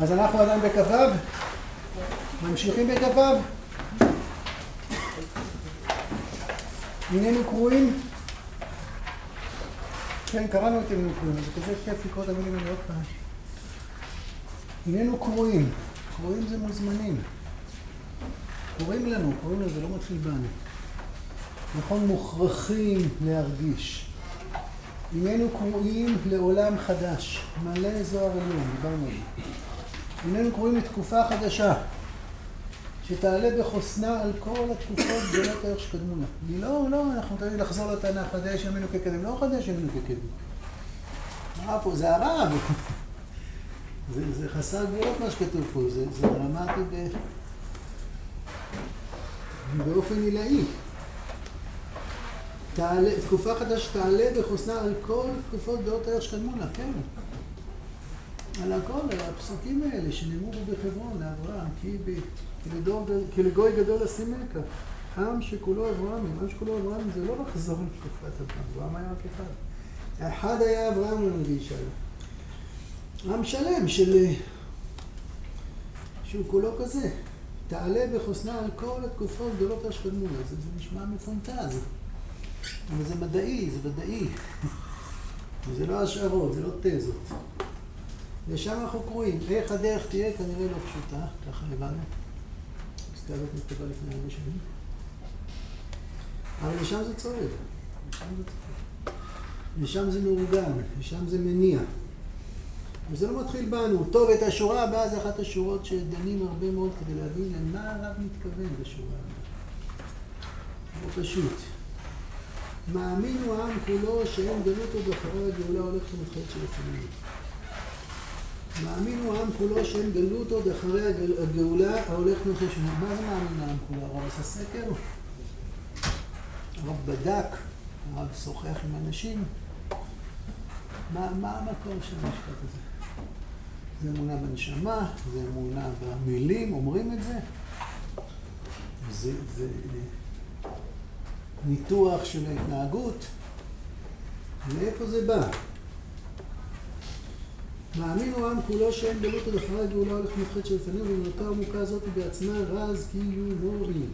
אז אנחנו עדיין בכ"ו? ממשיכים בכ"ו? הננו קרואים? כן, קראנו את הננו קרואים, זה כזה כיף לקרוא את המילים האלה עוד פעם. הננו קרואים, קרואים זה מוזמנים. קוראים לנו, קוראים לנו, זה לא מתחיל בנו. נכון, מוכרחים להרגיש. הננו קרואים לעולם חדש, מלא זוהר עליון, דיברנו על זה. הננו קרואים לתקופה חדשה, שתעלה בחוסנה על כל התקופות גדולות הערך שקדמו לה. היא לא, לא, אנחנו תמיד לחזור לתנ"ך, חדש ימינו כקדם, לא חדש ימינו כקדם. מה פה, זה הרב. זה, זה חסר גבולות מה שכתוב פה, זה, זה דרמטי ב... באופן עילאי. תעלה, תקופה חדשה תעלה בחוסנה על כל תקופות גדולות הערך שקדמו לה, כן. על הכל, על הפסוקים האלה שנאמרו בחברון לאברהם, כי, לגוי גדול אשימך. עם שכולו אברהם, עם שכולו אברהם זה לא לחזור לתקופת אברהם, אברהם היה רק אחד. אחד היה אברהם הנביא שלו. עם שלם של... שהוא כולו כזה. תעלה בחוסנה על כל התקופות גדולות השקדמו. זה, זה נשמע מפונטז. אבל זה מדעי, זה ודאי. זה לא השערות, זה לא תזות. ושם אנחנו קרואים. איך הדרך תהיה כנראה לא פשוטה, ככה הבנו. הפסקה הזאת נכתבה לפני הרבה שנים. אבל לשם זה צועד. לשם זה מאורגן, לשם זה מניע. וזה לא מתחיל בנו. טוב, את השורה הבאה זה אחת השורות שדנים הרבה מאוד כדי להבין למה הרב מתכוון בשורה הבאה. לא פשוט. מאמין הוא העם כולו שאין גלות עוד אחרי הגאולה הולכת ומתחילת שלפנינו. מאמין הוא העם כולו שאין גלות עוד אחרי הגאולה ומתחילת שלפנינו. מה זה מאמין העם כולו? הרב עשה סקר? הרב בדק? הרב שוחח עם אנשים? מה, מה המקום של המשפט הזה? זה אמונה בנשמה, זה אמונה במילים, אומרים את זה. זה, זה ניתוח של ההתנהגות. מאיפה זה בא? מאמין הוא עם כולו שאין גלות עוד אחרי הגאולה הולך מופחת שלפנינו, ואמונתה עמוקה הזאת בעצמה רז קיומו היא.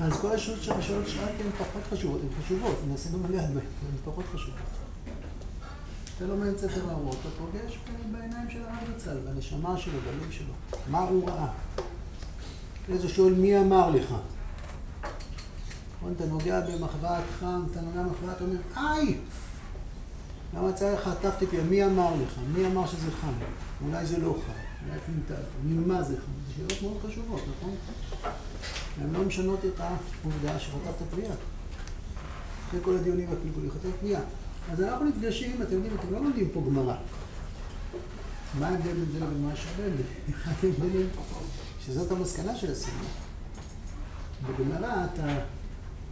אז כל השאלות שהשאלות שאלתי הן פחות חשובות, הן חשובות, גם לגעת בהן, הן פחות חשובות. אתה לומד את ספר האורות, אתה פוגש בעיניים של הרב זצ"ל, בנשמה שלו, בלב שלו. מה הוא ראה? איזה שואל, מי אמר לך? נכון, אתה נוגע במחבת חם, אתה נוגע במחבת, אתה אומר, איי! למה צריך חטפתי פיה? מי אמר לך? מי אמר שזה חם? אולי זה לא חם, אולי פינטל, ממה זה חם? זה שאלות מאוד חשובות, נכון? הן לא משנות את העובדה שחטפת פנייה. אחרי כל הדיונים והפלפולים, חטפת פנייה. אז אנחנו נפגשים, אתם יודעים, אתם לא לומדים פה גמרא. מה ההבדל בין זה לבין מה ההבדלים, שזאת המסקנה של הסימן. בגמרא אתה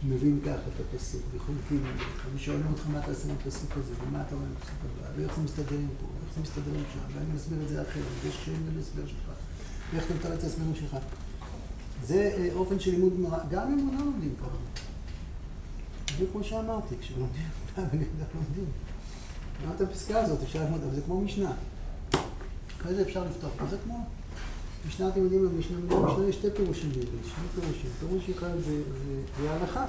מבין ככה את הפסוק, וחולקים עליך, ושואלים אותך מה אתה עושה עם הפסוק הזה, ומה אתה אומר עם הפסוק הבא, ואיך זה מסתדר עם פה, ואיך זה מסתדר עם שם, ואני מסביר את זה אחרת, ויש שם להסבר שלך, ואיך אתה מתאר את ההסברים שלך. זה אופן של לימוד גמרא, גם אם לא לומדים ככה. בדיוק כמו שאמרתי, כשלומדים, לומדים. גם את הפסקה הזאת אפשר ללמוד, אבל זה כמו משנה. אחרי זה אפשר לפתוח, זה כמו... יודעים, במשנה, במשנה יש שתי פירושים בעברית, שני פירושים. פירוש אחד זה, ההלכה.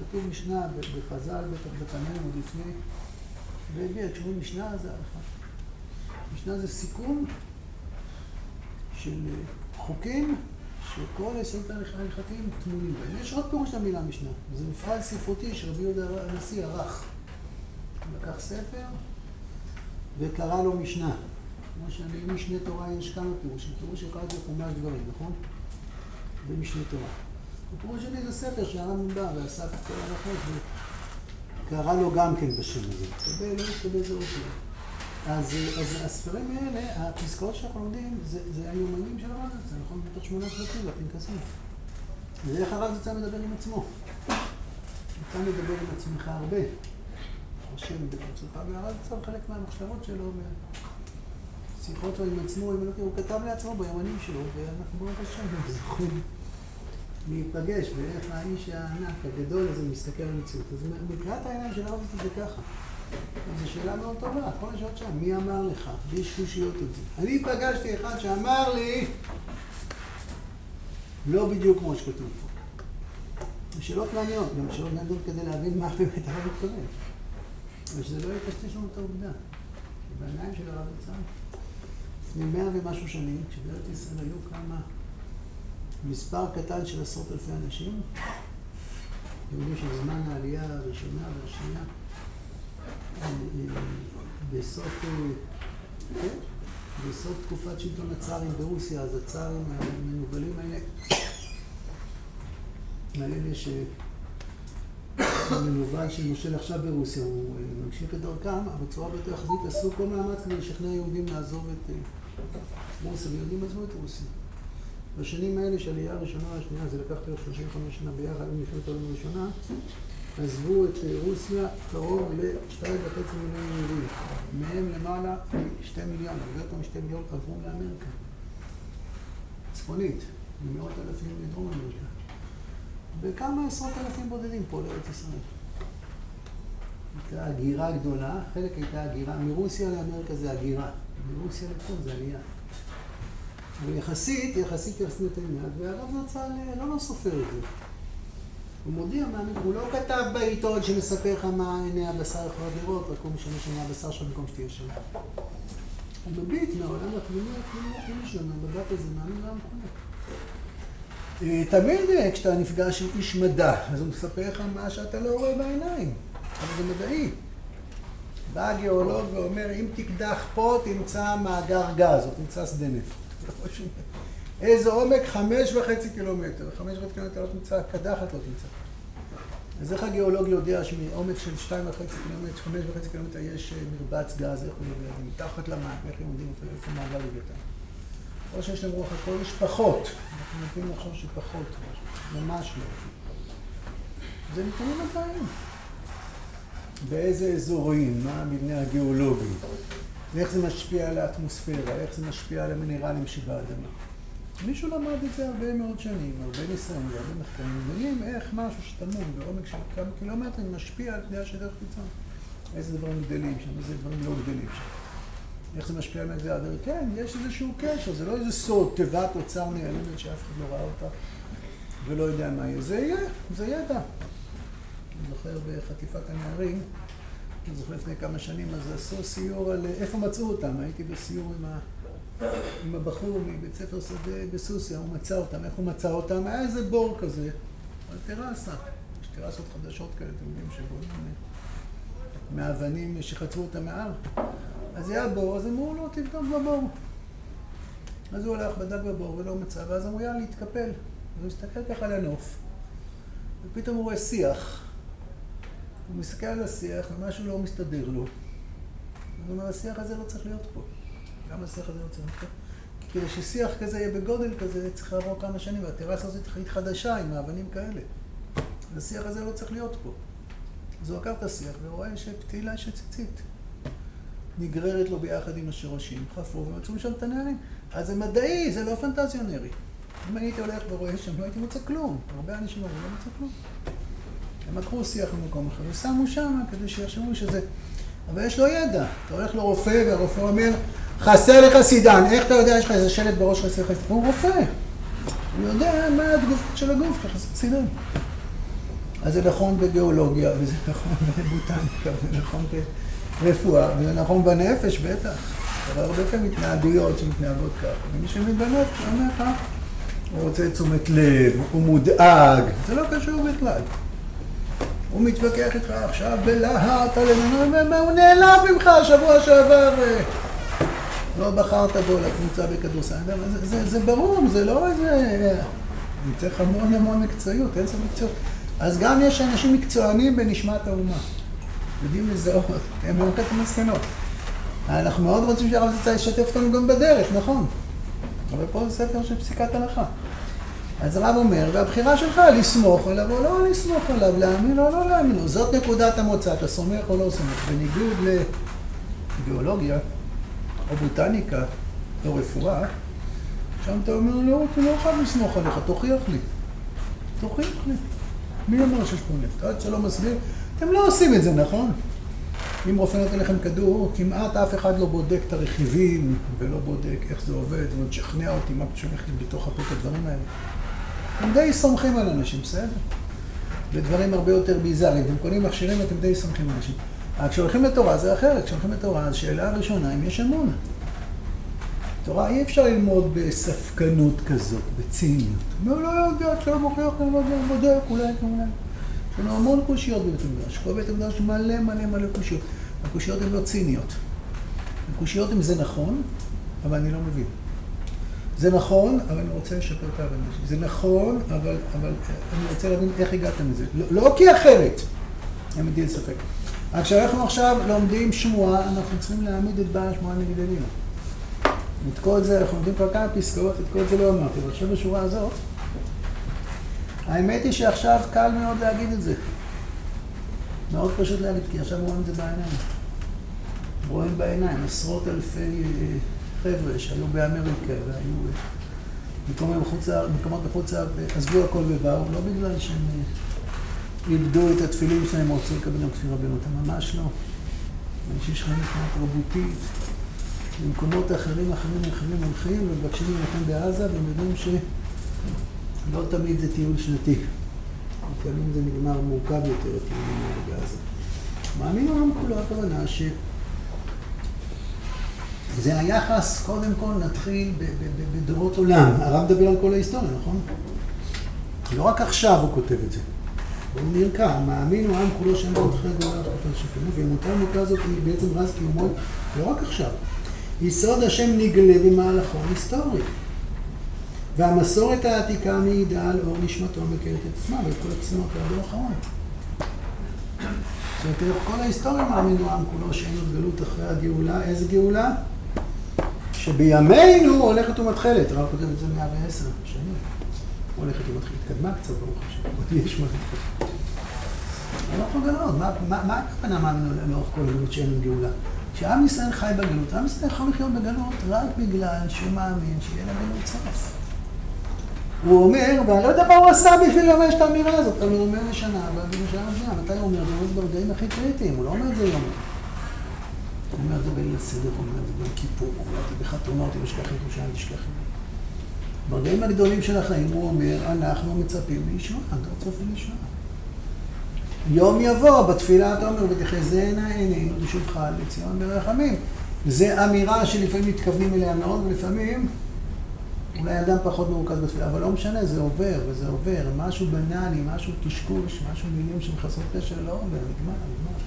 כשכתוב משנה בחז"ל, בטח בפנינו עוד לפני, והגיע, כשאומרים משנה זה הלכה. משנה זה סיכום של חוקים שכל היסודות ההלכתיים טמונים בהם. יש עוד פירוש למילה משנה. זה מפעל ספרותי שרבי יהודה הנשיא ערך. הוא לקח ספר וקרא לו משנה. כמו שאני, משנה תורה יש כמה פירושים. פירוש אחד זה חומש דברים, נכון? זה משנה תורה. הפירוש שלי זה ספר שהרמב"ם בא ואסף את כל ההלכות וקרא לו גם כן בשם הזה. התקבל, לא התקבל זה אופן. אז, אז הספרים האלה, הפסקאות שאנחנו לומדים, זה, זה היומנים של הרב זצ"ל, נכון? בתוך שמונה פרקים בפנקסים. זה איך הרב זצ"ל מדבר עם עצמו. אתה מדבר עם עצמך הרבה. חושב עצמך, והרב זצ"ל חלק מהמחשבות שלו, שיחות עם עצמו, עם אלוקים, הוא כתב לעצמו ביומנים שלו, ואנחנו ברוך השם זוכרים להיפגש ואיך האיש הענק הגדול הזה מסתכל על המציאות. אז מבחינת העיניים של הרב זה ככה. זו שאלה מאוד טובה, כל השאלות שם, מי אמר לך? בלי שחושיות את זה. אני פגשתי אחד שאמר לי, לא בדיוק כמו שכתוב פה. שאלות מעניינות, גם שאלות מעניינות כדי להבין מה באמת הרב מתכוון. אבל שזה לא יטשטש לנו את העובדה. בעיניים של הרב יצא, לפני מאה ומשהו שנים, כשבארץ ישראל היו כמה, מספר קטן של עשרות אלפי אנשים, יהודים של זמן העלייה הראשונה והשנייה, בסוף, כן, בסוף תקופת שלטון הצארים ברוסיה, אז הצארים המנוולים האלה, האלה שהמנוול שמושל עכשיו ברוסיה, הוא ממשיך את דרכם, אבל בצורה ביותר יחסית עשו כל מאמץ כדי לשכנע יהודים לעזוב את רוסיה, ויהודים עזבו את רוסיה. בשנים האלה של העלייה הראשונה והשנייה, זה לקח בערך 35 שנה ביחד מלחמת העולם הראשונה, עזבו את רוסיה קרוב לשתיים וחצי מיליון יהודים. מהם למעלה משתי מיליון, הרבה יותר משתי מיליון עברו לאמריקה. צפונית, ממאות אלפים מדרום אמריקה. וכמה עשרות אלפים בודדים פה לארץ ישראל. הייתה הגירה גדולה, חלק הייתה הגירה, מרוסיה לאמריקה זה הגירה, מרוסיה לפה זה עלייה. אבל יחסית, יחסית יחסית יותר מעט, והרב נצל לא לא סופר את זה. הוא מודיע מאמין, הוא לא כתב בעיתון שמספר לך מה עיני הבשר יכולות לראות, רק הוא משנה שעיני הבשר שלך במקום שתהיה שם. הוא מביט מהעולם הפנימי הפנימי הפנימי שלנו, המבט הזה מאמין לעם כולו. תמיד אה, כשאתה נפגש עם איש מדע, אז הוא מספר לך מה שאתה לא רואה בעיניים, אבל זה מדעי. בא הגיאולוג ואומר, אם תקדח פה תמצא מאגר גז, או תמצא שדה נפט. איזה עומק? חמש וחצי קילומטר. חמש וחצי קילומטר לא תמצא, קדחת לא תמצא. אז איך הגיאולוג יודע שמעומק של שתיים וחצי קילומטר, חמש וחצי קילומטר יש אה, מרבץ גז, איך הוא יודע? זה מתחת למים, איך הם יודעים איפה מעגל לוויתן. או שיש להם רוח הקודש פחות. אנחנו נותנים לחשוב שפחות, ממש לא. זה נתונים מדעיים. באיזה אזורים, מה המבנה הגיאולוגי, ואיך זה משפיע על האטמוספירה, איך זה משפיע על המינרלים שבאדמה. מישהו למד את זה הרבה מאוד שנים, הרבה ניסיון הרבה מחקרים, מבינים איך משהו שטמון בעומק של כמה קילומטרים משפיע על פני השטח חיצון. איזה דברים גדלים שם, איזה דברים לא גדלים שם. איך זה משפיע על מגזר הדרך? כן, יש איזשהו קשר, זה לא איזה סוד, תיבת אוצר נעלמת שאף אחד לא ראה אותה ולא יודע מה יהיה. זה יהיה, זה ידע. אני זוכר בחטיפת הנערים, אני זוכר לפני כמה שנים, אז עשו סיור על איפה מצאו אותם. הייתי בסיור עם ה... עם הבחור מבית ספר שדה בסוסיה, הוא מצא אותם. איך הוא מצא אותם? היה איזה בור כזה, על טרסה. יש טרסות חדשות כאלה, אתם יודעים, שבונים מאבנים שחצרו את המער. אז היה בור, אז אמרו לו, תבדוק בבור. אז הוא הלך, בדק בבור ולא מצא, ואז אמרו, יאללה, להתקפל. אז הוא הסתכל ככה לנוף, ופתאום הוא רואה שיח. הוא מסתכל על השיח, ומשהו לא מסתדר לו. הוא אומר, השיח הזה לא צריך להיות פה. למה השיח הזה לא צריך להיות פה? כי כדי ששיח כזה יהיה בגודל כזה, צריך לעבור כמה שנים, והטרסה הזאת תחליט חדשה עם האבנים כאלה. השיח הזה לא צריך להיות פה. אז הוא עקר את השיח ורואה שפתילה של ציצית נגררת לו ביחד עם השורשים, חפרו ומצאו שם את הנערים. אז זה מדעי, זה לא פנטזיונרי. אם הייתי הולך ורואה שם, לא הייתי מוצא כלום. הרבה אנשים אומרים, לא מוצא כלום. הם לקחו שיח במקום אחר ושמו שם כדי שיחשבו שזה... אבל יש לו ידע. אתה הולך לרופא והרופא אומר, חסר לך סידן. איך אתה יודע, יש לך איזה שלט בראש חסר לך סידן? הוא רופא. הוא יודע מה התגובות של הגוף, שחסר סידן. אז זה נכון בגיאולוגיה, וזה נכון בבוטניקה, וזה נכון ברפואה, וזה נכון בנפש, בטח. אבל הרבה פעמים התנהגויות שמתנהגות ככה. ומי בנפש, אומר לך, הוא רוצה תשומת לב, הוא מודאג, זה לא קשור בכלל. הוא מתווכח איתך עכשיו בלהט הוא נעלב ממך שבוע שעבר, לא בחרת בו לקבוצה בכדורסל. זה, זה, זה ברור, זה לא איזה... אני צריך המון המון מקצועיות, אין סוף מקצועיות. אז גם יש אנשים מקצוענים בנשמת האומה. יודעים לזהות, הם מרוקד את המסקנות. אנחנו מאוד רוצים שהרב זצה ישתף אותנו גם בדרך, נכון. אבל פה זה ספר של פסיקת הלכה. אז הרב אומר, והבחירה שלך לסמוך עליו או לא לסמוך עליו, להאמין או לא להאמין לו. זאת נקודת המוצא, אתה סומך או לא סומך. בניגוד לגיאולוגיה, או בוטניקה, או רפואה, שם אתה אומר, לא, אתה לא חייב לסמוך עליך, תוכיח לי. זוכרים? מי אומר שיש פה נפט? עד שלא מסביר, אתם לא עושים את זה, נכון? אם רופא נותן לכם כדור, כמעט אף אחד לא בודק את הרכיבים ולא בודק איך זה עובד ומשכנע אותי מה שולח לי בתוך הפה את הדברים האלה. הם די סומכים על אנשים, בסדר? בדברים הרבה יותר ביזאריים. אתם קונים מכשירים, אתם די סומכים על אנשים. אבל כשהולכים לתורה זה אחרת. כשהולכים לתורה, אז שאלה הראשונה, אם יש אמון. תורה אי אפשר ללמוד בספקנות כזאת, בציניות. אני לא יודע, אפשר מוכיח, אני לא יודע, בודק, אולי, אולי. יש לנו המון קושיות בבית המדרש. כל בית המדרש מלא מלא מלא קושיות. הקושיות הן לא ציניות. הקושיות הן זה נכון, אבל אני לא מבין. זה נכון, אבל אני רוצה לשפר את ההבנה שלי. זה נכון, אבל, אבל אני רוצה להבין איך הגעתם לזה. לא, לא כי אחרת, אין לי ספק. רק כשאנחנו עכשיו לומדים שמועה, אנחנו צריכים להעמיד את בעל שמועה נגד אלינה. את כל זה, אנחנו לומדים כבר כמה פסקאות, את כל זה לא אמרתי, אבל עכשיו בשורה הזאת, האמת היא שעכשיו קל מאוד להגיד את זה. מאוד פשוט להגיד, כי עכשיו רואים את זה בעיניים. רואים בעיניים, עשרות אלפי אה, חבר'ה שהיו באמריקה והיו בחוץ מקומות בחוץ לארץ, עזבו הכל ובאו, לא בגלל שהם אה, איבדו את התפילין שלהם רצו לקבל גם כפי רבנות, הם ממש לא. אנשים שחיים מבחינה תרבותית, במקומות אחרים, אחרים, אחרים הולכים ומבקשים להילחם בעזה והם יודעים שלא תמיד זה טיול שנתי. לפעמים זה נגמר מורכב יותר, הטיולים האלה בעזה. מאמין עולם כולו, הכוונה ש... זה היחס, קודם כל נתחיל בדורות עולם. הרב מדבר על כל ההיסטוריה, נכון? לא רק עכשיו הוא כותב את זה. הוא נרקע, מאמין הוא עם כולו שם בו אחרי גאולה אחת שפנו, ואמונתה המוכה הזאת היא בעצם רז קיומו, לא רק עכשיו. יסוד השם נגלה במהלכו היסטורי. והמסורת העתיקה מעידה על אור נשמתו מקרת את עצמה ואת כל הקצינות עד האחרון. זאת אומרת, כל ההיסטוריה מאמינו עם כולו שאין עוד גלות אחרי הגאולה. איזה גאולה? שבימינו הולכת ומתחלת, הרב כותב את זה 110 שנים. הולכת ומתחלת, התקדמה קצת ברוך השם, עוד יש מה להתקדם. לא גלות, מה הכוונה מאמינו לאורך כל הגלות שאין גאולה? כשעם ישראל חי בגלות, עם ישראל יכול לחיות בגלות רק בגלל שהוא מאמין שיהיה לגלות סוף. הוא אומר, ואני לא יודע מה הוא עשה בשביל לממש את האמירה הזאת, אבל הוא אומר לשנה, אבל בשנה השנייה, מתי הוא אומר? זה ברגעים הכי קריטיים, הוא לא אומר את זה יום. הוא אומר את זה בליל הסדר, הוא אומר את זה ביום כיפור, הוא אומר את זה בחתונות, אם אשכח ירושלים תשכחי. ברגעים הגדולים של החיים הוא אומר, אנחנו מצפים לישועה, אתה צופים לישועה. יום יבוא, בתפילה אתה אומר, ותחזינה עינינו בשובך לציון ברחמים. זה אמירה שלפעמים מתכוונים אליה מאוד, ולפעמים אולי אדם פחות מרוכז בתפילה, אבל לא משנה, זה עובר, וזה עובר. משהו בנאלי, משהו קשקוש, משהו מילים של חסרות פשע, לא עובר, נגמר, נגמר.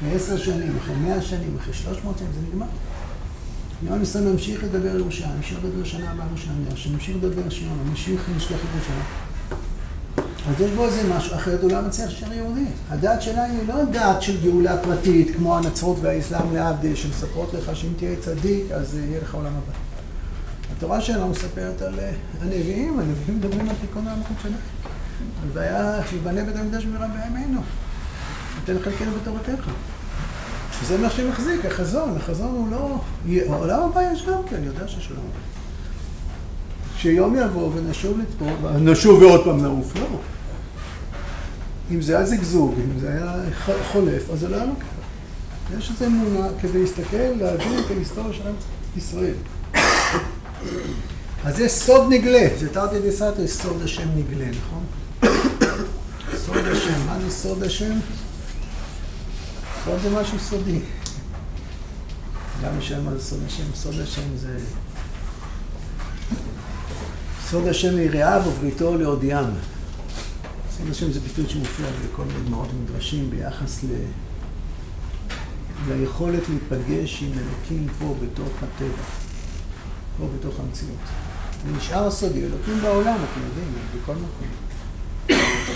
אחרי עשר שנים, אחרי מאה שנים, אחרי שלוש מאות שנים, זה נגמר. יום ישראל ממשיך לדבר על ירושלים, ממשיך לדבר שנה הבאה ירושלים, ממשיך לדבר שיום, ממשיך לשלוח את ירושלים. אז יש בו איזה משהו, אחרת הוא לא מצליח להישאר יהודי. הדת שלנו היא לא דת של גאולה פרטית, כמו הנצרות והאסלאם להבדיל, שמספרות לך שאם תהיה צדיק, אז יהיה לך עולם הבא. התורה שלנו מספרת על אה, הנביאים, הנביאים מדברים על תיקון העמקות שלהם. והיה שיבנה בית המקדש במהרה בימינו. ניתן חלקנו בתורתך. זה מה שמחזיק, החזון, החזון הוא לא... העולם הבא יש גם כן, אני יודע שיש עולם הבא. שיום יבוא ונשוב לצפות, נשוב ועוד פעם נעוף, לא. אם זה היה זגזוג, אם זה היה חולף, אז זה לא היה לוקח. יש איזו אמונה כדי להסתכל, להבין את ההיסטוריה של ישראל. אז זה סוד נגלה, זה תרתי דסתרי, סוד השם נגלה, נכון? סוד השם, מה זה סוד השם? סוד זה משהו סודי. גם השם על סוד השם, סוד השם זה... סוד השם ליראיו ובריתו להודיעם. סוד השם זה ביטוי שמופיע בכל מיני דמעות ומדרשים ביחס ל... ליכולת להיפגש עם אלוקים פה בתוך הטבע. פה בתוך המציאות. ונשאר הסודי, אלוקים בעולם, אתם יודעים, בכל מקום.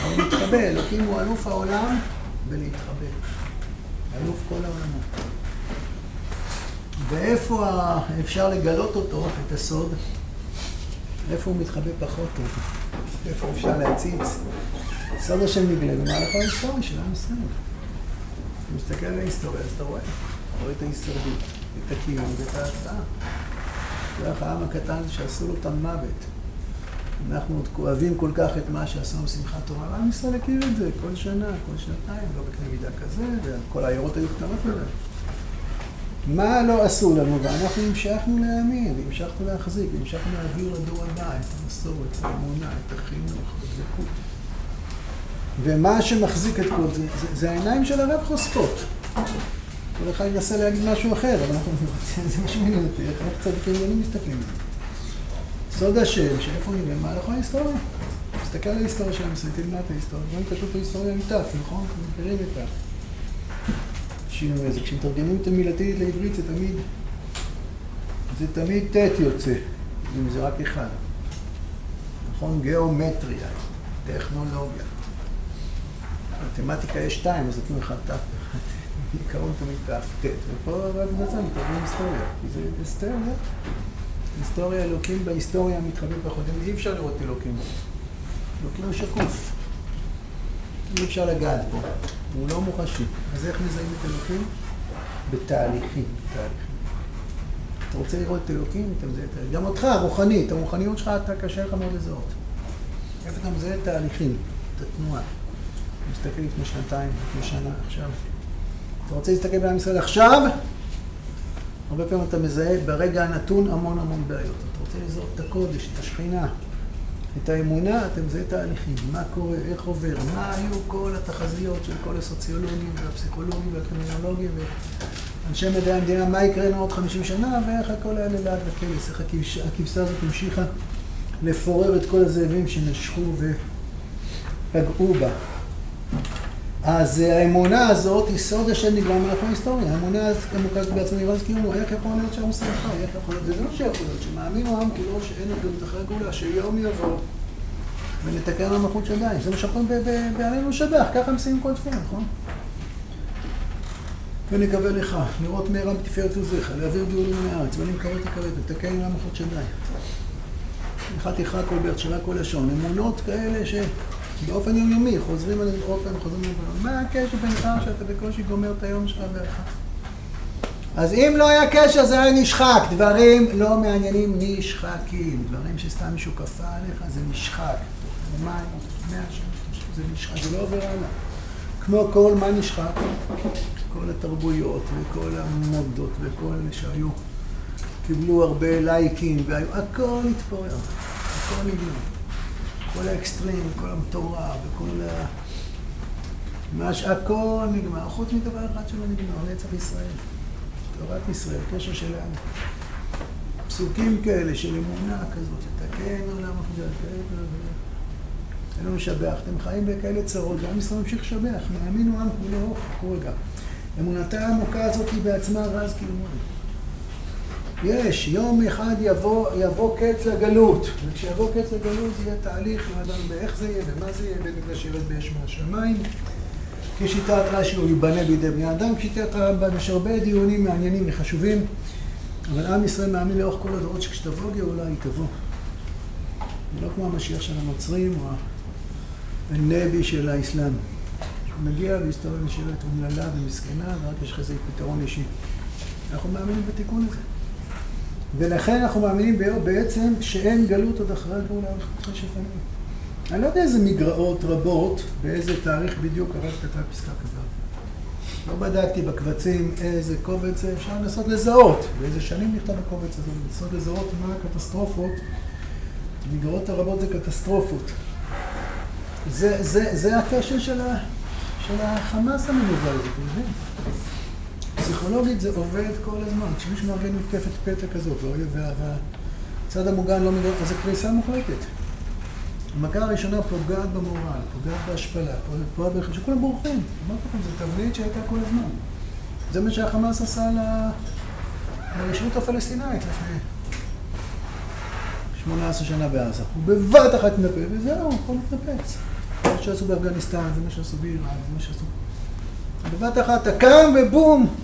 אבל מתחבא, אלוקים הוא אלוף העולם בלהתחבא. אלוף כל העולמות. ואיפה אפשר לגלות אותו, את הסוד? איפה הוא מתחבא פחות טוב? איפה אפשר להציץ? סוד השם נגלה במהלך ההיסטוריה של עם ישראל. אתה מסתכל על ההיסטוריה, אז אתה רואה, אתה רואה את ההישרדות, את הקיום ואת ההצעה. זה העם הקטן שעשו לו את המוות. אנחנו עוד כואבים כל כך את מה שעשו בשמחת תורה, ועם ישראל הכיר את זה כל שנה, כל שנתיים, לא בקנה מידה כזה, וכל העיירות היו קטנות מדי. מה לא עשו לנו? ואנחנו המשכנו להאמין, והמשכנו להחזיק, והמשכנו להעביר לדור הבא את המסורת, את האמונה, את החינוך, את הדבקות. ומה שמחזיק את כל זה, זה, זה העיניים של הרב חושפות. כל אחד ינסה להגיד משהו אחר, אבל אנחנו, זה מה שמעניין אותי, איך צדיקים מסתכלים על זה. סוד השם, שאיפה אני במהלך ההיסטוריה. תסתכל על ההיסטוריה של ישראל, תלמד את ההיסטוריה. דברים פשוט בהיסטוריה עם ת', נכון? אתם מכירים את השינוי הזה. כשמתרגמים את המילתית לעברית זה תמיד, זה תמיד ט' יוצא, אם זה רק אחד. נכון? גיאומטריה, טכנולוגיה. מתמטיקה יש שתיים, אז נתנו לך ת' בעיקרון תמיד ת', ופה רק בצד מתרגמים היסטוריה, כי זה היסטוריה. היסטוריה אלוקים בהיסטוריה מתחבאת בחודם, אי אפשר לראות אלוקים. אלוקים הוא שקוף. אי אפשר לגעת בו, הוא לא מוחשי. אז איך מזהים את אלוקים? בתהליכים, בתהליכים. אתה רוצה לראות את אלוקים, אתה מזהה את אלוקים. גם אותך, רוחנית, הרוחניות שלך, אתה קשה לך מאוד לזהות. איפה אתה מזהה את תהליכים, את התנועה. מסתכל לפני שנתיים, לפני שנה, עכשיו. אתה רוצה להסתכל בעם ישראל עכשיו? הרבה פעמים אתה מזהה ברגע הנתון המון המון בעיות. אתה רוצה לזהות את הקודש, את השכינה, את האמונה, אתה מזהה תהליכים, מה קורה, איך עובר, מה היו כל התחזיות של כל הסוציולוגים והפסיכולוגים והקרימינולוגים ואנשי מדעי המדינה, מה יקרה לנו עוד 50 שנה ואיך הכל היה ללעד בכנס, איך הכבשה הזאת המשיכה לפורר את כל הזאבים שנשכו ופגעו בה. אז האמונה הזאת היא סוד השם נגלה מלאכו ההיסטוריה. האמונה המוקדת בעצמו נראה קיומו. איך יכול להיות שהעם שמחה? איך יכול להיות? וזה לא שיכול להיות, שמאמין העם כאילו שאין עוד גם אחרי הגאולה, שיום יבוא ונתקן המלכות שדיים. זה מה שאנחנו בעלינו שבח, ככה הם מסיימים כל תפילה, נכון? ונקווה לך, לראות מהרה בתפארת עוזיך, להעביר גאולים מהארץ, ונמכרת תכרת, ותקן למלכות שדיים. לך תכרע כל באר כל לשון. אמונות כאלה ש... באופן יומיומי, חוזרים על זה עוד פעם, חוזרים על זה. מה הקשר בינך שאתה בקושי גומר את היום שלך באחד? אז אם לא היה קשר זה היה נשחק, דברים לא מעניינים נשחקים, דברים שסתם מישהו כפה עליך זה נשחק. זה נשחק, זה לא עובר הלאה. כמו כל מה נשחק, כל התרבויות וכל המודות וכל אלה שהיו, קיבלו הרבה לייקים והיו, הכל התפורר, הכל נגמר. כל האקסטרים, כל המטורף, וכל ה... מה שהכל נגמר, חוץ מדבר אחד שלא נגמר, נצח ישראל. תורת ישראל, קשר שלנו. פסוקים כאלה של אמונה כזאת, לתקן עולם אין לנו לשבח. אתם חיים בכאלה צרות, ועם ישראל ממשיך לשבח, מאמין עם כולו, כל רגע. אמונתה העמוקה הזאת היא בעצמה רז קיומנו. יש, יום אחד יבוא, יבוא קץ לגלות, וכשיבוא קץ לגלות יהיה תהליך, ידענו באיך זה יהיה ומה זה יהיה, בין מקדש ירד באש מהשמיים. כשיטת רש"י הוא ייבנה בידי בני אדם, כשיטת רמב"ם יש הרבה דיונים מעניינים וחשובים, אבל עם ישראל מאמין לאורך כל הדורות שכשתבוא גאולה היא תבוא. זה לא כמו המשיח של הנוצרים או הנבי של האסלאם. שהוא מגיע והיסטוריה נשארת אומללה ומסכנה, ורק יש לך איזה פתרון אישי. אנחנו מאמינים בתיקון הזה. ולכן אנחנו מאמינים בעצם שאין גלות עוד אחרי הגאולה אחרי שפנים. אני לא יודע איזה מגרעות רבות, באיזה תאריך בדיוק הרב כתב פסקה כזאת. לא בדקתי בקבצים איזה קובץ אפשר לנסות לזהות, באיזה שנים נכתב הקובץ הזה, לנסות לזהות מה הקטסטרופות. מגרעות הרבות זה קטסטרופות. זה, זה, זה הקשר של, של החמאס המנוול הזה, אתה מבין? פסיכולוגית זה עובד כל הזמן. כשמישהו מארגן מתקפת פתע כזאת, והצד המוגן לא מגרם, אז זה קריסה מוחלטת. המכה הראשונה פוגעת במורל, פוגעת בהשפלה, פוגעת בחשב, שכולם בורחים. אמרתי לכם, זו תבנית שהייתה כל הזמן. זה מה שהחמאס עשה לרשות הפלסטינאית לפני 18 שנה בעזה. הוא בבת אחת מתנפל, וזהו, הכל מתנפץ. מה שעשו באפגניסטן, זה מה שעשו באיראן, זה מה שעשו... בבת אחת אתה קם ובום!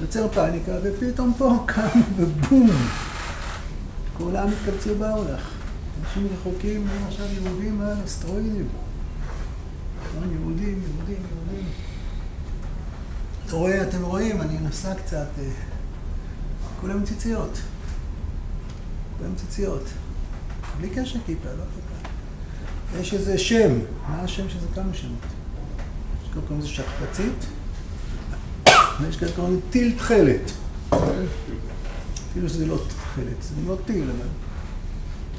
יוצר פאניקה, ופתאום פה קם ובום! כולם התקבצו באו לך. אנשים רחוקים עכשיו יהודים על אסטרואידים. נכון? יהודים, יהודים, יהודים. אתה רואה, אתם רואים, אני נסע קצת, כולם ציציות. כולם ציציות. בלי קשר כיפה, לא כיפה. יש איזה שם, מה השם שזה כמה שמות? יש קוראים לזה שכפ"צית, ויש כאלה קוראים טיל תכלת. אפילו שזה לא תכלת, זה לא טיל, אבל...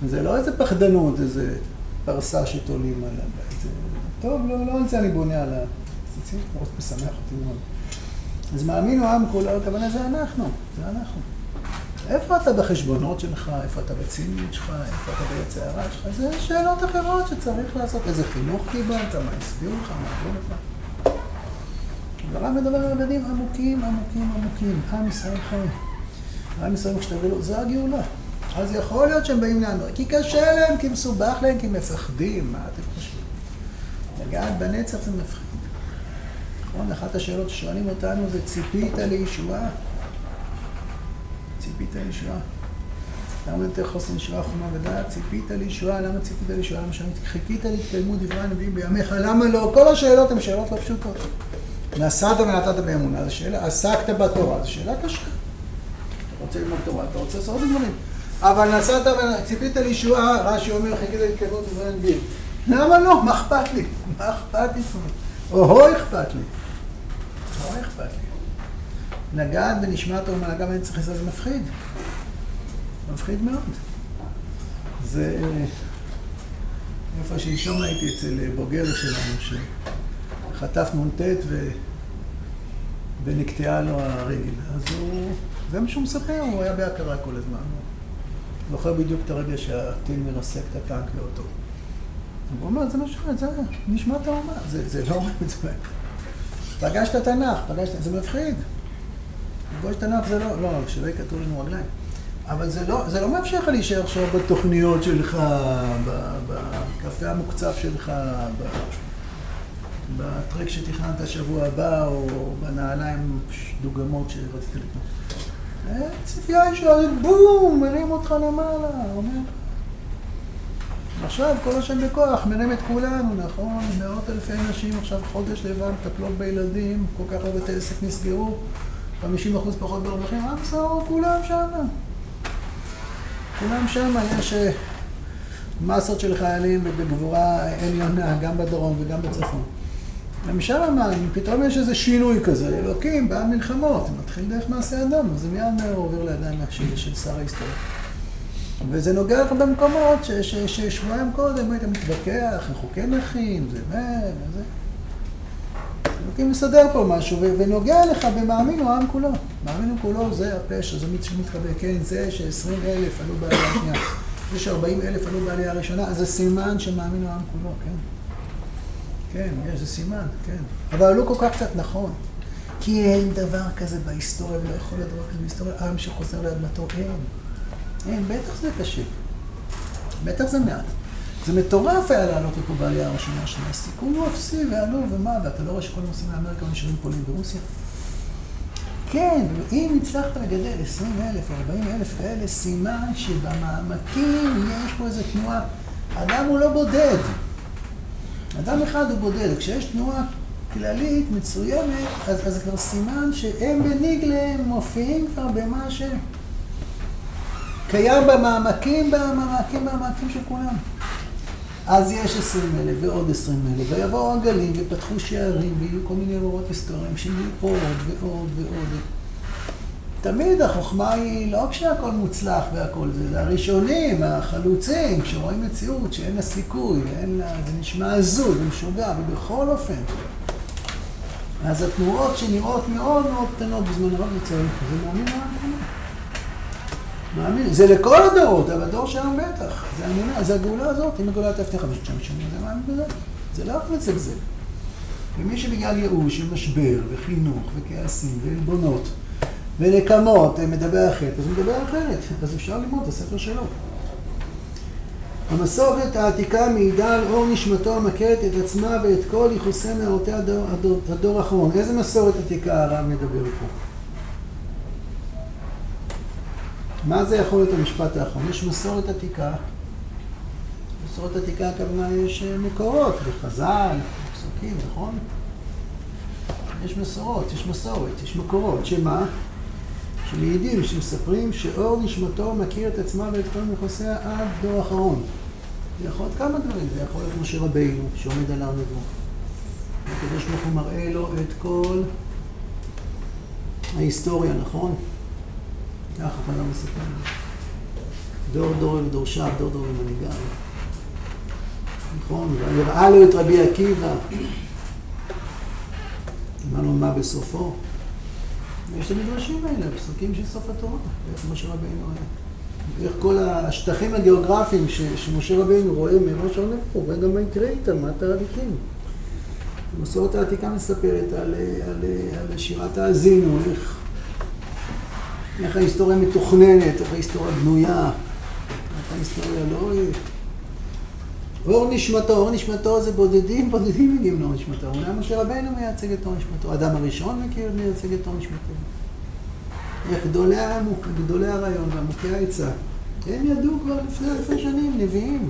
זה לא איזה פחדנות, איזה פרסה שתולים על הבית. טוב, לא, לא על זה אני בונה על ה... זה מאוד משמח אותי מאוד. אז מאמין הוא עם כולו, הכוונה זה אנחנו, זה אנחנו. איפה אתה בחשבונות שלך, איפה אתה בציניות שלך, איפה אתה ביצע הרע שלך, זה שאלות אחרות שצריך לעשות. איזה חינוך קיבלת, מה הסבירו לך, מה אמרו לך. הרב מדבר על ילדים עמוקים, עמוקים, עמוקים. עם ישראל חי. עם ישראל כשתביא לו, זה הגאולה. אז יכול להיות שהם באים לענות, כי קשה להם, כי מסובך להם, כי מפחדים. מה אתם חושבים? לגעת בנצח זה מפחיד. נכון? אחת השאלות ששואלים אותנו זה ציפית לישועה? ציפית לישועה. למה יותר חוסן ישועה חומה ודעת? ציפית לישועה? למה ציפית לישועה? למה שאני חיכית להתקיימות דברי הנביאים בימיך? למה לא? כל השאלות הן שאלות לא פשוטות. נסעת ונתת באמונה, זו שאלה, עסקת בתורה, זו שאלה קשה. אתה רוצה ללמוד תורה, אתה רוצה לעשות דברים. אבל נסעת וציפית לישועה, רש"י אומר, חיכית להתקיימות דברי הנביאים. למה לא? מה אכפת לי? מה אכפת לי? או אכפת לי. או אכפת לי. לגעת בנשמת האומה, לגעת בנצח ישראל זה מפחיד. מפחיד מאוד. זה... איפה שלשום הייתי אצל בוגר שלנו, שחטף נ"ט ו... ונקטעה לו הרגל. אז הוא... זה מה שהוא מספר, הוא היה בהכרה כל הזמן. הוא זוכר בדיוק את הרגע שהטיל מרסק את הטנק באותו. הוא אומר, זה מה שקורה, זה נשמת האומה, זה, זה לא אומר את זה. פגשת תנ"ך, פגשת, זה מפחיד. לפגוש תנ"ך זה לא, לא, שלא יקטעו לנו רגליים. אבל זה לא, זה לא מאפשר לך להישאר עכשיו בתוכניות שלך, בקפה המוקצף שלך, בטרק שתכננת שבוע הבא, או בנעליים דוגמות שרצית לקנות. ציפייה ישרה, בום, מרים אותך למעלה, אומר. עכשיו כל השם בכוח, מרים את כולנו, נכון? מאות אלפי נשים עכשיו חודש לבד מטפלות בילדים, כל כך הרבה בתי נסגרו, 50 אחוז פחות ברווחים, עם בסדר, כולם שם. כולם שם, יש אה, מסות של חיילים בגבורה עליונה, גם בדרום וגם בצפון. ומשם פתאום יש איזה שינוי כזה, אלוקים, בא מלחמות, מתחיל דרך מעשה אדם, זה מיד עובר לידיים של, שר ההיסטוריה. וזה נוגע לך במקומות ששבועיים קודם היית מתווכח, איך הוא כן מכין, זה מה, וזה. אלוקים מסדר פה משהו, ונוגע לך במאמין העם כולו. מאמין כולו זה הפשע, זה מי שמתחבא, כן, זה ש-20 אלף עלו בעלייה השנייה, זה ש-40 אלף עלו בעלייה הראשונה, אז זה סימן שמאמין העם כולו, כן. כן, יש, סימן, כן. אבל לא כל כך קצת נכון. כי אין דבר כזה בהיסטוריה, ולא יכול להיות דבר כזה בהיסטוריה, עם שחוזר לאדמתו, אין. אין, בטח זה קשה. בטח זה מעט. זה מטורף היה לעלות לפה בעלייה הראשונה השנייה. הסיכון הוא אפסי ועלו ומה, ואתה לא רואה שכל נוסעים לאמריקה ונשארים פולין ברוסיה? כן, אם הצלחת לגדל 20 אלף או 40 אלף כאלה, סימן שבמעמקים יש פה איזו תנועה. אדם הוא לא בודד. אדם אחד הוא בודד. כשיש תנועה כללית מצוינת, אז, אז זה כבר סימן שהם בניגלה מופיעים כבר במה ש... קיים במעמקים, במעמקים, במעמקים של כולם. אז יש עשרים אלף ועוד עשרים אלף, ויבואו הגלים ופתחו שערים ויהיו כל מיני אירועות היסטוריים שיהיו עוד ועוד ועוד. תמיד החוכמה היא לא כשהכל מוצלח והכל זה, זה הראשונים, החלוצים, שרואים מציאות שאין לה סיכוי, ואין לה, זה נשמע הזוי ומשוגע, ובכל אופן. אז התנועות שנראות מאוד מאוד קטנות בזמן הרב מצוין, זה מאמין מאמין, זה לכל הדורות, אבל הדור שלנו בטח. זה אמונה, זה הגאולה הזאת, אם הגאולה תבטיח חמשת שנים שנים, זה מאמין בזה. זה לא יכול לצלצל. ומי שבגלל ייאוש ומשבר וחינוך וכעסים ועלבונות ונקמות מדבר אחרת, אז הוא מדבר אחרת. אז אפשר ללמוד את הספר שלו. המסורת העתיקה מעידה על אור נשמתו המכרת את עצמה ואת כל ייחוסי נאורותי הדור, הדור, הדור האחרון. איזה מסורת עתיקה הרב מדבר פה? מה זה יכול להיות המשפט האחרון? יש מסורת עתיקה. מסורת עתיקה הכוונה יש אה, מקורות, בחז"ל, פסוקים, נכון? יש מסורות, יש מסורת, יש מקורות, שמה? שמעידים, שמספרים שאור נשמתו מכיר את עצמה ואת כל מכוסיה עד דור אחרון. זה יכול להיות כמה דברים, זה יכול להיות משה רבינו שעומד על הר נבו. הקדוש ברוך הוא מראה לו את כל ההיסטוריה, נכון? ככה חלום מספר. דור דור ודורשיו, דור דור ומנהיגיו. נכון? וראה לו את רבי עקיבא. אמרנו מה בסופו. יש את המדרשים האלה, פסוקים של סוף התורה, איך משה רבינו היה. איך כל השטחים הגיאוגרפיים ש, שמשה רבינו רואה מראש העולם, הוא רואה גם מה יקרה איתם, מה התהליכים. המסורת העתיקה מספרת על, על, על שירת האזינו, איך, איך ההיסטוריה מתוכננת, איך ההיסטוריה בנויה, איך ההיסטוריה לא... אור נשמתו, אור נשמתו זה בודדים, בודדים מגיעים לאור נשמתו. אולי משה רבנו מייצג את אור נשמתו, האדם הראשון מכיר ומייצג את אור נשמתו. גדולי, גדולי הרעיון ועמוקי העצה, הם ידעו כבר לפני אלפי שנים, נביאים.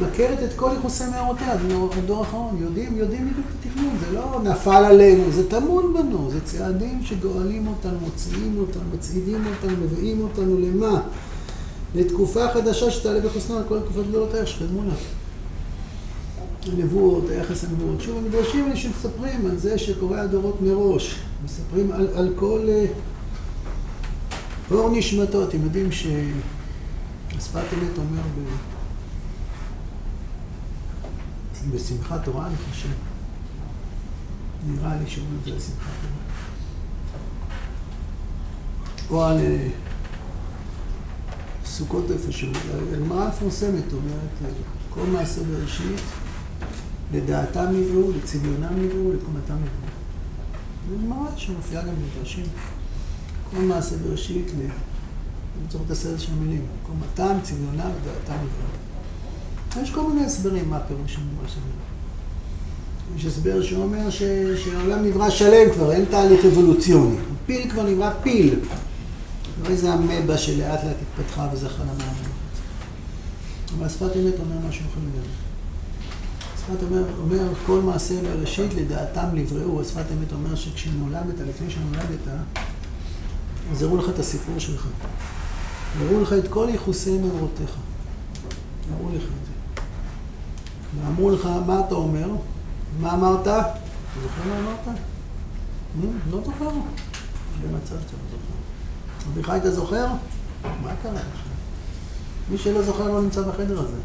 מכרת את כל יחוסי מאורותיה, הדור האחרון, יודעים, יודעים בדיוק את התכנון, זה לא נפל עלינו, זה טמון בנו, זה צעדים שגואלים אותנו, מוציאים אותנו, מצעידים אותנו, מביאים אותנו למה? לתקופה חדשה שתעלה בחוסנה על כל תקופות גדולותיה שקדמו לה. הנבואות, היחס הנבואות. שוב, המדרשים האלה שמספרים על זה שקורא הדורות מראש, מספרים על, על כל uh, אור נשמתו. אתם יודעים שהשפת אמת אומר ב... בשמחת תורה, אני חושב. נראה לי שאומרים את זה בשמחת תורה. או על... Uh, סוכות איפשהו. הגמרא המפורסמת אומרת, כל מעשה בראשית, לדעתם נבראו, לצביונם נבראו, לקומתם נבראו. זו גמרא שמופיעה גם במדרשים. כל מעשה בראשית. אני צריך את הסרט של המילים, קומתם, צביונם ודעתם נבראו. יש כל מיני הסברים מה הפירוש של מה שזה. יש הסבר שאומר. שהעולם נברא שלם כבר, אין תהליך אבולוציוני. פיל כבר נברא פיל. איזה אמבה שלאט לאט התפתחה וזכה למעמד. אבל השפת אמת אומר משהו אחר לגמרי. השפת אומר, אומר כל מעשה בראשית לדעתם נבראו, השפת אמת אומר שכשנולדת, לפני שנולדת, אז הראו לך את הסיפור שלך. הראו לך את כל ייחוסי מאורותיך. הראו לך את זה. ואמרו לך, מה אתה אומר? מה אמרת? אתה זוכר מה אמרת? לא זוכר. במצב שאתה זוכר. אביחי, אתה זוכר? מה קרה לך? מי שלא זוכר לא נמצא בחדר הזה.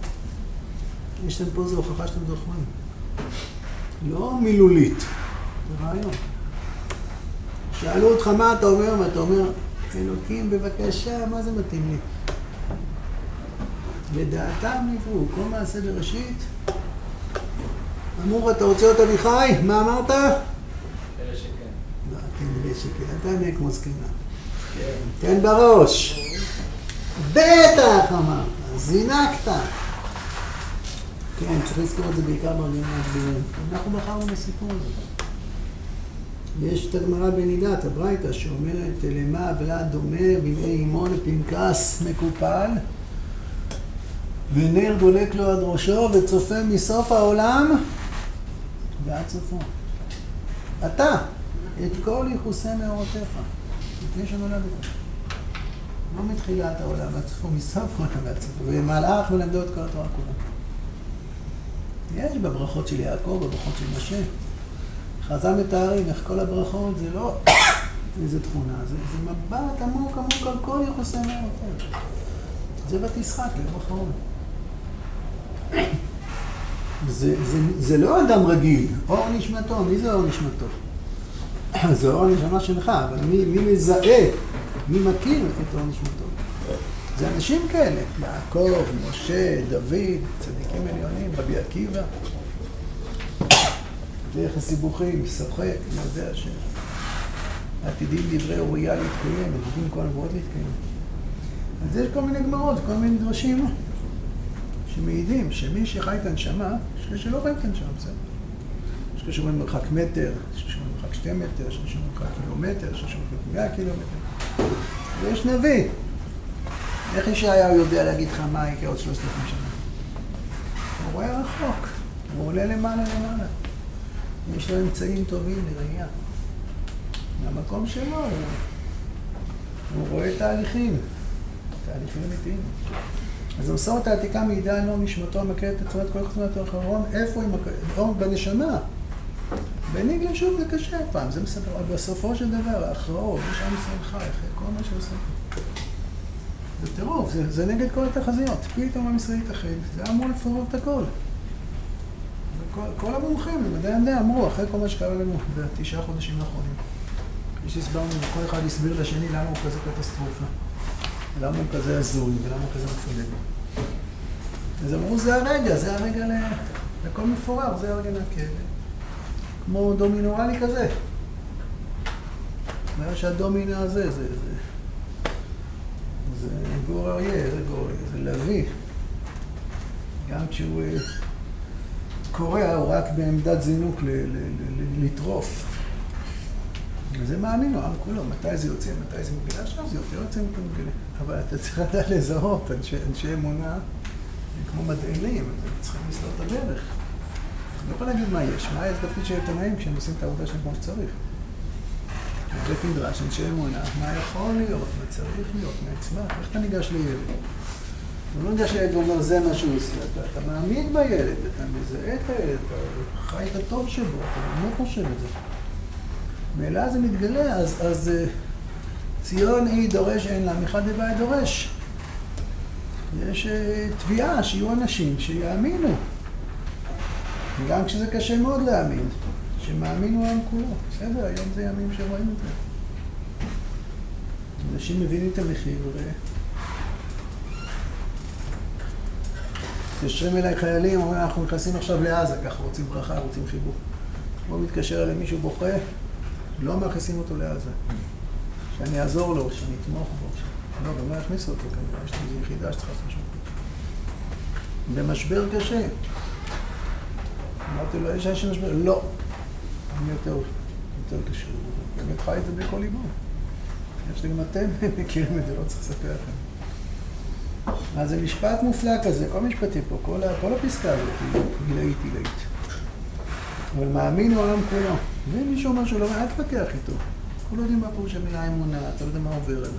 יש להם פה איזו הוכחה שאתם זוכרים. לא מילולית, זה רעיון. שאלו אותך מה אתה אומר, ואתה אומר, אלוקים, בבקשה, מה זה מתאים לי? לדעתם נבראו, כל מעשה בראשית. אמרו, אתה רוצה להיות אביחי? מה אמרת? כנראה שכן. לא, כנראה שכן. אתה נהיה כמו זקנה. תן בראש. בטח, אמרת, זינקת. כן, צריך לזכור את זה בעיקר ברגעים הגדולים. אנחנו בחרנו בסיפור הזה. יש את הגמרא בנידת, הברייתא, שאומרת, למה ולד דומה בימי אמו לפנקס מקופל, ונר דולק לו עד ראשו וצופה מסוף העולם ועד סופו. אתה, את כל ייחוסי מאורותיך. לפני שנולדת. לא מתחילת העולם עצמו, מסוף העולם עצמו, ומלאך ולמדו את כל התורה כולה. יש בברכות של יעקב, בברכות של משה. חז"ל מתארים איך כל הברכות זה לא איזה תכונה, זה, זה מבט עמוק עמוק על כל יחסי מאותו. זה ותשחק, לב אחרון. זה, זה, זה לא אדם רגיל, אור נשמתו, מי זה אור נשמתו? זה אור הנשמה שלך, אבל מי, מי מזהה, מי מכיר את אור נשמתו? זה אנשים כאלה, יעקב, משה, דוד, צדיקים עליונים, רבי עקיבא. דרך הסיבוכים, שוחק, יודע שעתידים דברי אוריה להתקיים, עתידים כל הנבואות להתקיים. אז יש כל מיני גמרות, כל מיני דרשים שמעידים שמי שחי את הנשמה, יש כאלה שלא חיים את הנשמה, בסדר. יש כאלה שאומרים מרחק מטר, יש כאלה מרחק שתי מטר, יש שאומרים מרחק קילומטר, יש שאומרים מרחק מאה קילומטר. ויש נביא. איך ישעיהו יודע להגיד לך מה יקרה עוד שלושת אלפים שנה? הוא רואה רחוק, הוא עולה למעלה למעלה. יש לו אמצעים טובים לראייה. מהמקום שלו, הוא הוא רואה תהליכים, תהליכים אמיתיים. אז המסורת העתיקה מעידה על נור נשמתו המכרת את צורת כל חתונת האחרון, איפה היא מקרת? בנשמה. בניגלה שוב זה קשה פעם, זה מספר, אבל בסופו של דבר, ההכרעות, יש עם ישראל חי, אחרי כל מה שעושה. זה טירוף, זה, זה נגד כל התחזיות. פתאום עם ישראל יתאחד, זה אמור לפרוק את הכל. כל, כל המומחים במדעי המדע אמרו, אחרי כל מה שקרה לנו בתשעה חודשים האחרונים. שהסברנו, כל אחד הסביר לשני למה הוא כזה קטסטרופה. למה הוא כזה הזוי, ולמה הוא כזה מפלג. אז אמרו, זה הרגע, זה הרגע ל... לכל מפורר, זה הרגע מהכלא. כמו דומינורלי כזה. אומר שהדומינה הזה, זה... זה... זה גור אריה, זה גור זה לביא. גם כשהוא אה, קורע, הוא רק בעמדת זינוק לטרוף. וזה מאמין לו, עם כולו, מתי זה יוצא, מתי זה מגלה, עכשיו זה יותר יוצא מפה מגלה. אבל אתה צריך לדעת לזהות, אנשי, אנשי אמונה, כמו מדענים, הם צריכים לסלול את הדרך. אני יכול להגיד מה יש, מה יש תפקיד של עיתונאים כשהם עושים את העבודה שלהם כמו שצריך. בית מדרש, אנשי אמונה, מה יכול להיות, מה צריך להיות, מה יצמח, איך אתה ניגש לילד? אתה לא ניגש לילד ואומר, זה מה שהוא עושה, אתה, מאמין בילד, אתה מזהה את הילד, אתה חי את הטוב שבו, אתה לא חושב את זה. מאלה זה מתגלה, אז, אז ציון היא דורש אין לה, מחד לבית דורש. יש תביעה שיהיו אנשים שיאמינו. וגם כשזה קשה מאוד להאמין, שמאמין הוא העם כולו. בסדר, היום זה ימים שרואים את זה. אנשים מבינים את המחיר ו... מתקשרים אליי חיילים, אומרים, אנחנו נכנסים עכשיו לעזה, ככה רוצים ברכה, רוצים חיבור. הוא מתקשר אליי מישהו בוכה, לא מכניסים אותו לעזה. שאני אעזור לו, שאני אתמוך בו. לא, גם לא יכניסו אותו כנראה, יש לי יחידה שצריכה לעשות משהו. במשבר קשה. אמרתי לו, יש אנשים משבר? לא. אני יותר, יותר קשה. הוא באמת חי את זה בכל ליבו. יש לי גם אתם מכירים את זה, לא צריך לספר לכם. אז זה משפט מופלא כזה, כל משפטים פה, כל, כל הפסקה הזאת היא גילאית עילאית. אבל מאמין הוא העם כולו. ואם מישהו אומר שהוא לא אל תתווכח איתו. אנחנו לא יודעים מה פירוש המילה אמונה, אתה לא יודע מה עובר עליו.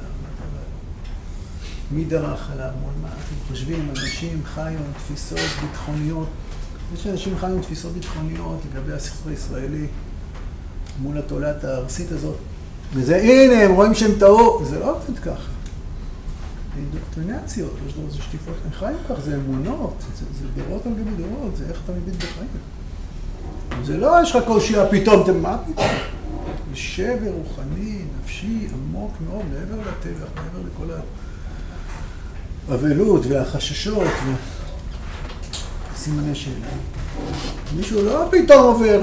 מי דרך עליו, מול מה אתם חושבים, אנשים חיו עם תפיסות ביטחוניות. יש אנשים חיו עם תפיסות ביטחוניות לגבי הסכסוך הישראלי מול התולעת הארסית הזאת. וזה, הנה, הם רואים שהם טעו. זה לא עובד ככה. זה אינדוקטרינציות, יש לו איזה שטיפות, הם חיים כך, זה אמונות, זה, זה דורות על גבי דורות, זה איך אתה מביט בחיים. זה לא יש לך קושי, פתאום, אתם מה פתאום? זה שבר רוחני, נפשי, עמוק מאוד, מעבר לטבח, מעבר לכל האבלות והחששות וסימני שאלה. מישהו לא פתאום עובר,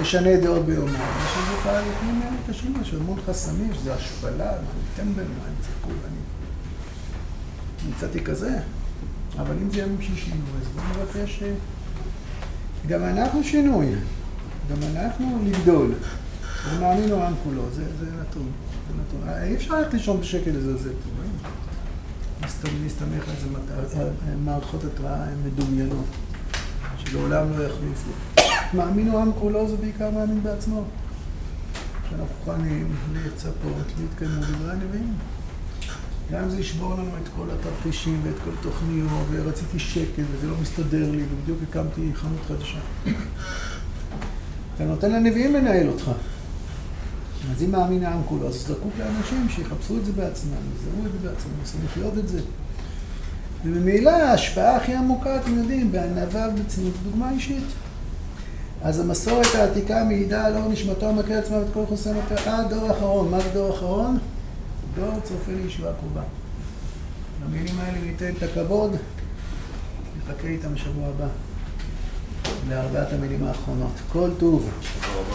משנה דעות ביומו, יש איזה תהליכים קשים, יש המון חסמים, שזה השפלה, טמבל, מה אני צריך אני נמצאתי כזה, אבל אם זה ימים של שינוי, אז בואו נבקש גם אנחנו שינוי, גם אנחנו לגדול. ומאמין העם כולו, זה, נתון, זה נתון. אי אפשר ללכת לישון בשקל לזלזל פה, להסתמך על זה, מערכות התראה מדומיינות, שלעולם לא יחליפו. מאמין העם כולו זה בעיקר מאמין בעצמו. שאנחנו מוכנים לצפות, להתקיימו דברי הנביאים. גם זה ישבור לנו את כל התרחישים ואת כל תוכניות, ורציתי שקט וזה לא מסתדר לי, ובדיוק הקמתי חנות חדשה. אתה נותן לנביאים לנהל אותך. אז אם מאמין העם כולו, אז זקוק לאנשים שיחפשו את זה בעצמם, יזהו את זה בעצמם, ינסו לחיות את זה. וממילא ההשפעה הכי עמוקה, אתם יודעים, בענווה ובצניעות, דוגמה אישית. אז המסורת העתיקה מעידה על אור נשמתו המכה עצמה ואת כל חוסנותיה עד דור האחרון. מה זה דור האחרון? דור צופה לישועה קרובה. למילים האלה ניתן את הכבוד, נחכה איתם בשבוע הבא לארבעת המילים האחרונות. כל טוב.